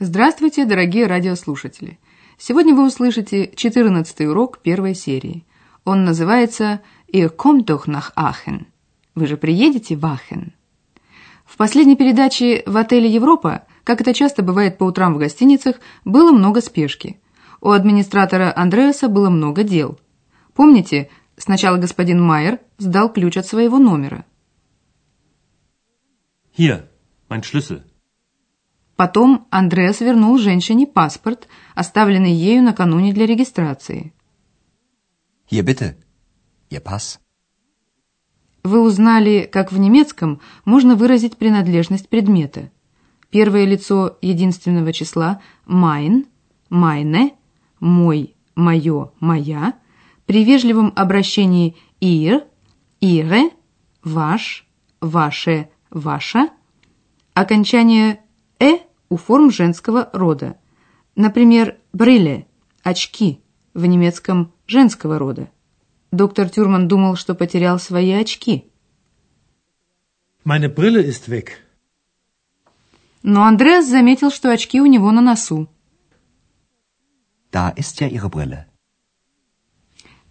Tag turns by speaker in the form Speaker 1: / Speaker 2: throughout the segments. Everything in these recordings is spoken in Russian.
Speaker 1: Здравствуйте, дорогие радиослушатели! Сегодня вы услышите 14 урок первой серии. Он называется «Ihr kommt doch nach Aachen». Вы же приедете в Ахен. В последней передаче в отеле «Европа», как это часто бывает по утрам в гостиницах, было много спешки. У администратора Андреаса было много дел. Помните, сначала господин Майер сдал ключ от своего номера.
Speaker 2: Hier, mein Schlüssel.
Speaker 1: Потом Андреас вернул женщине паспорт, оставленный ею накануне для регистрации.
Speaker 3: Hier bitte, Ihr Pass.
Speaker 1: Вы узнали, как в немецком можно выразить принадлежность предмета. Первое лицо единственного числа «mein», «meine», «мой», «моё», «моя», при вежливом обращении «ihr», «ihre», «ваш», «ваше», «ваша», окончание «э» у форм женского рода. Например, «брille» – «очки» в немецком женского рода. Доктор Тюрман думал, что потерял свои очки.
Speaker 2: Meine Brille ist weg.
Speaker 1: Но Андреас заметил, что очки у него на носу.
Speaker 3: Da ist ja Ihre Brille.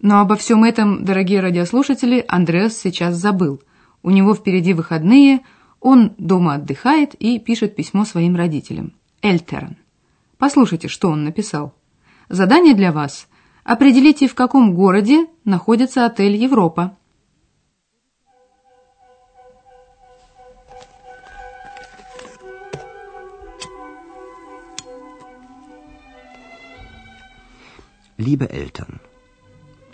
Speaker 1: Но обо всем этом, дорогие радиослушатели, Андреас сейчас забыл. У него впереди выходные, он дома отдыхает и пишет письмо своим родителям. Эльтерн. Послушайте, что он написал. Задание для вас. Определите, в каком городе находится отель Европа.
Speaker 3: Liebe Eltern,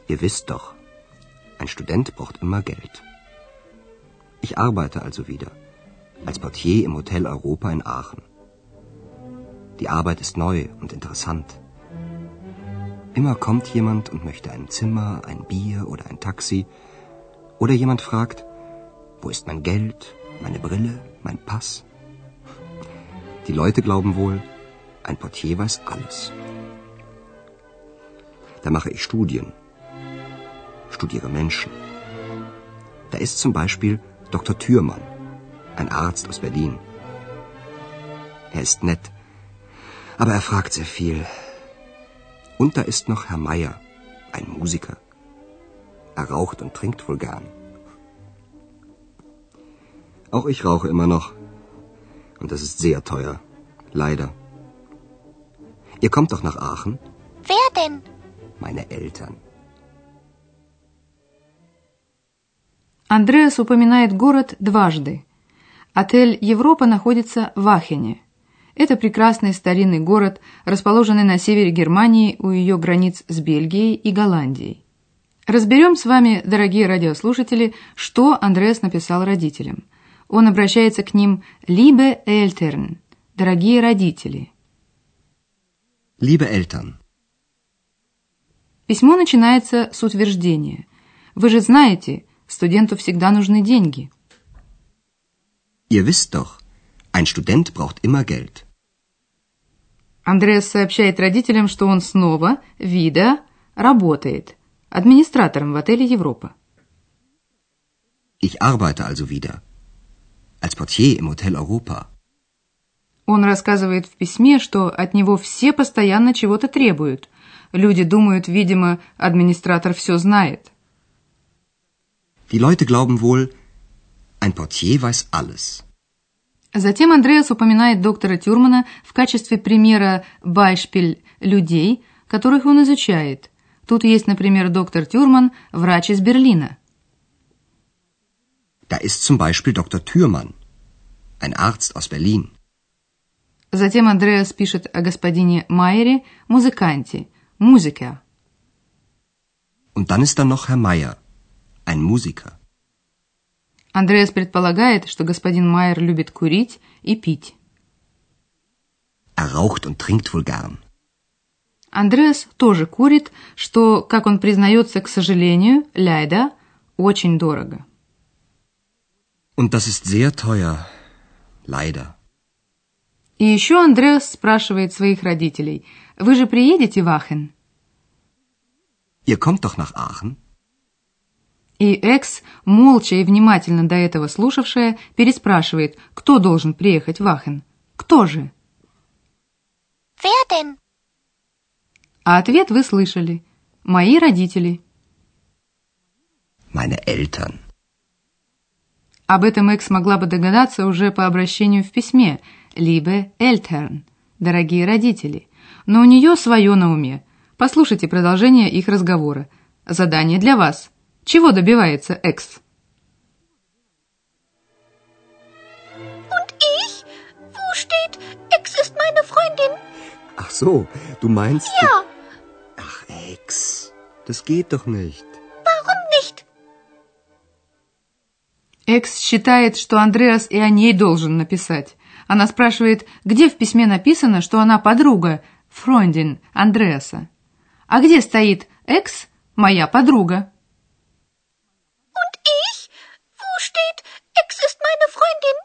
Speaker 3: ihr wisst doch, ein Student braucht immer Geld. Ich arbeite also wieder als Portier im Hotel Europa in Aachen. Die Arbeit ist neu und interessant. Immer kommt jemand und möchte ein Zimmer, ein Bier oder ein Taxi. Oder jemand fragt, wo ist mein Geld, meine Brille, mein Pass? Die Leute glauben wohl, ein Portier weiß alles. Da mache ich Studien, studiere Menschen. Da ist zum Beispiel Dr. Thürmann, ein Arzt aus Berlin. Er ist nett, aber er fragt sehr viel. Und da ist noch Herr Meier, ein Musiker. Er raucht und trinkt wohl gern. Auch ich rauche immer noch. Und das ist sehr teuer. Leider. Ihr kommt doch nach Aachen?
Speaker 4: Wer denn?
Speaker 3: Meine Eltern.
Speaker 1: Андреас упоминает город дважды. Отель «Европа» находится в Ахене. Это прекрасный старинный город, расположенный на севере Германии у ее границ с Бельгией и Голландией. Разберем с вами, дорогие радиослушатели, что Андреас написал родителям. Он обращается к ним «Liebe Eltern» – «Дорогие родители».
Speaker 3: Liebe Eltern,
Speaker 1: Письмо начинается с утверждения. Вы же знаете, студенту всегда нужны деньги.
Speaker 3: Ihr wisst doch, ein Student braucht immer Geld.
Speaker 1: Андреас сообщает родителям, что он снова, вида, работает администратором в отеле Европа.
Speaker 3: Ich arbeite also wieder. Als Portier im Hotel Europa.
Speaker 1: Он рассказывает в письме, что от него все постоянно чего-то требуют. Люди думают, видимо, администратор все знает.
Speaker 3: Die Leute glauben wohl, ein Portier weiß alles.
Speaker 1: Затем Андреас упоминает доктора Тюрмана в качестве примера «Байшпиль» людей, которых он изучает. Тут есть, например, доктор Тюрман, врач из Берлина.
Speaker 3: Da ist zum Beispiel Dr. Thürmann, ein Arzt aus Berlin.
Speaker 1: Затем Андреас пишет о господине Майере, музыканте, музыка.
Speaker 3: Und dann ist da noch Herr Meier, ein Musiker.
Speaker 1: Андреас предполагает, что господин Майер любит курить и пить.
Speaker 3: Er raucht und trinkt wohl gern.
Speaker 1: Андреас тоже курит, что, как он признается, к сожалению, ляйда, очень дорого.
Speaker 3: Und das ist sehr teuer. Leider.
Speaker 1: И еще Андреас спрашивает своих родителей, «Вы же приедете в Ахен?»
Speaker 3: Ihr kommt doch nach Aachen?
Speaker 1: И Экс, молча и внимательно до этого слушавшая, переспрашивает, кто должен приехать в Ахен? Кто же?
Speaker 4: Denn?
Speaker 1: А ответ вы слышали. Мои родители.
Speaker 3: Meine Eltern.
Speaker 1: Об этом Экс могла бы догадаться уже по обращению в письме «Liebe Eltern» – «Дорогие родители». Но у нее свое на уме. Послушайте продолжение их разговора. Задание для вас. Чего добивается Экс?
Speaker 4: Und ich? Wo steht, Ex ist meine Freundin?
Speaker 3: Ach so, du meinst...
Speaker 4: Ja,
Speaker 3: Ach, Ex. Das geht doch nicht.
Speaker 4: warum nicht?
Speaker 1: Экс считает, что Андреас и о ней должен написать. Она спрашивает, где в письме написано, что она подруга, Фрондин Андреаса. А где стоит Экс, моя подруга?
Speaker 4: Und ich? Wo steht, Ex ist meine Freundin?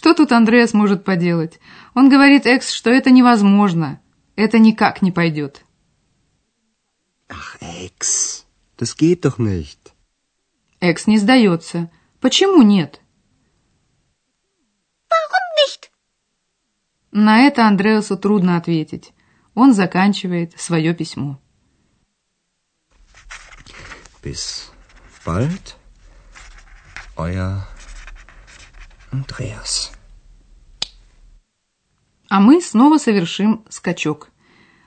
Speaker 1: Что тут Андреас может поделать? Он говорит Экс, что это невозможно. Это никак не пойдет.
Speaker 3: Ach, Ex. Das geht doch nicht.
Speaker 1: Экс не сдается. Почему нет?
Speaker 4: Warum nicht?
Speaker 1: На это Андреасу трудно ответить. Он заканчивает свое письмо.
Speaker 3: Bis bald. Euer Andreas.
Speaker 1: А мы снова совершим скачок.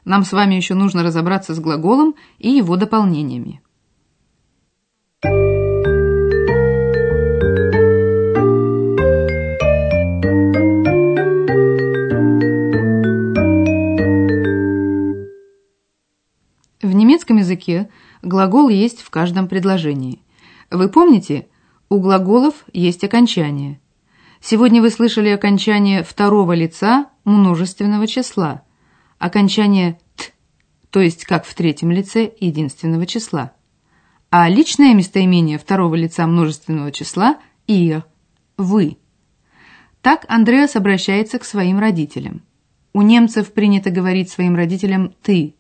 Speaker 1: Нам с вами еще нужно разобраться с глаголом и его дополнениями. В немецком языке глагол есть в каждом предложении. Вы помните, у глаголов есть окончание. Сегодня вы слышали окончание второго лица множественного числа, окончание «т», то есть как в третьем лице единственного числа. А личное местоимение второго лица множественного числа – «ihr» – «вы». Так Андреас обращается к своим родителям. У немцев принято говорить своим родителям «ты».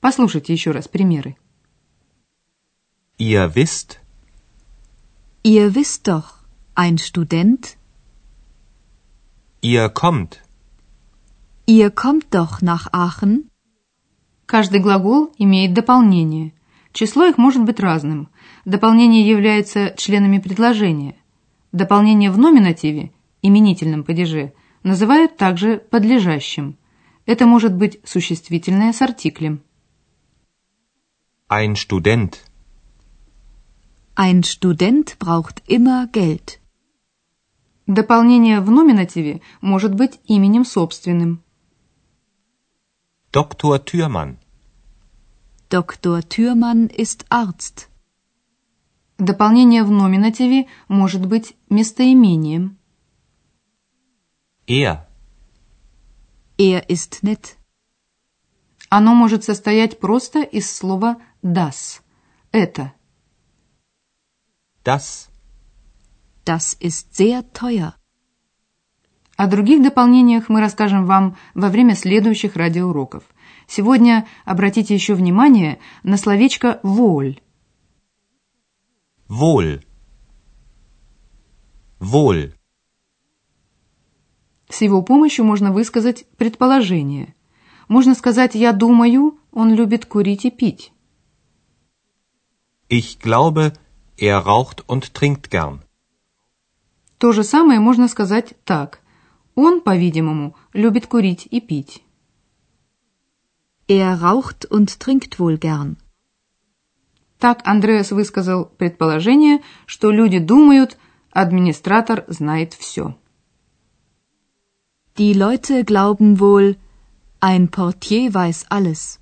Speaker 1: Послушайте еще раз примеры.
Speaker 2: Ihr wisst,
Speaker 5: Ihr wisst doch, ein Student,
Speaker 2: ihr kommt,
Speaker 5: ihr kommt doch nach Aachen,
Speaker 1: Каждый глагол имеет дополнение. Число их может быть разным. Дополнение является членами предложения. Дополнение в номинативе, именительном падеже, называют также подлежащим. Это может быть существительное с артиклем.
Speaker 2: ein Student,
Speaker 5: ein Student braucht immer Geld.
Speaker 1: Дополнение в номинативе может быть именем собственным.
Speaker 2: Dr. Thürmann,
Speaker 5: Dr. Thürmann ist Arzt.
Speaker 1: Дополнение в номинативе может быть местоимением.
Speaker 2: er,
Speaker 5: Er ist nett.
Speaker 1: Оно может состоять просто из слова das. Это.
Speaker 2: das,
Speaker 5: Das ist sehr teuer.
Speaker 1: О других дополнениях мы расскажем вам во время следующих радиоуроков. Сегодня обратите еще внимание на словечко «воль».
Speaker 2: wohl, wohl,
Speaker 1: С его помощью можно высказать предположение. Можно сказать «я думаю, он любит курить и пить».
Speaker 2: ich glaube, er raucht und trinkt gern.
Speaker 1: То же самое можно сказать так. Он, по-видимому, любит курить и пить.
Speaker 5: Er raucht und trinkt wohl gern.
Speaker 1: Так Андреас высказал предположение, что люди думают, администратор знает все.
Speaker 5: Die Leute glauben wohl, ein Portier weiß alles.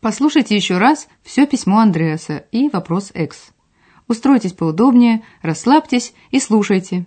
Speaker 1: Послушайте еще раз все письмо Андреаса и вопрос X. Устройтесь поудобнее, расслабьтесь и слушайте.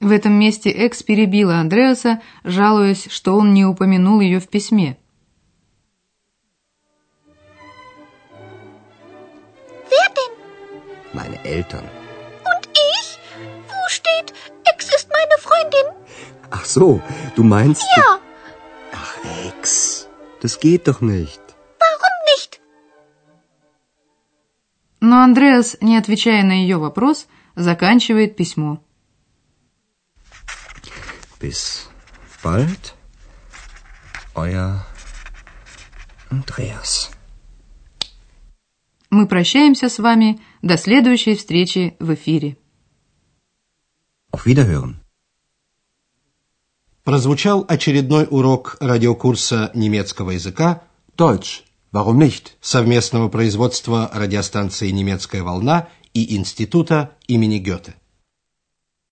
Speaker 1: В этом месте Экс перебила Андреаса, жалуясь, что он не упомянул ее в письме.
Speaker 4: Wer denn?
Speaker 3: Meine Eltern.
Speaker 4: Und ich? Wo steht, Ex ist meine Freundin?
Speaker 3: Ach so, du meinst...
Speaker 4: Ja.
Speaker 3: Ach, Ex, das geht doch nicht.
Speaker 4: Warum nicht?
Speaker 1: Но Андреас, не отвечая на ее вопрос, заканчивает письмо.
Speaker 3: Bis bald, euer Andreas.
Speaker 1: Мы прощаемся с вами до следующей встречи в эфире.
Speaker 3: Auf Wiederhören.
Speaker 6: Прозвучал очередной урок радиокурса немецкого языка
Speaker 7: Deutsch. Warum nicht?
Speaker 6: совместного производства радиостанции «Немецкая волна» и Института имени Гёте.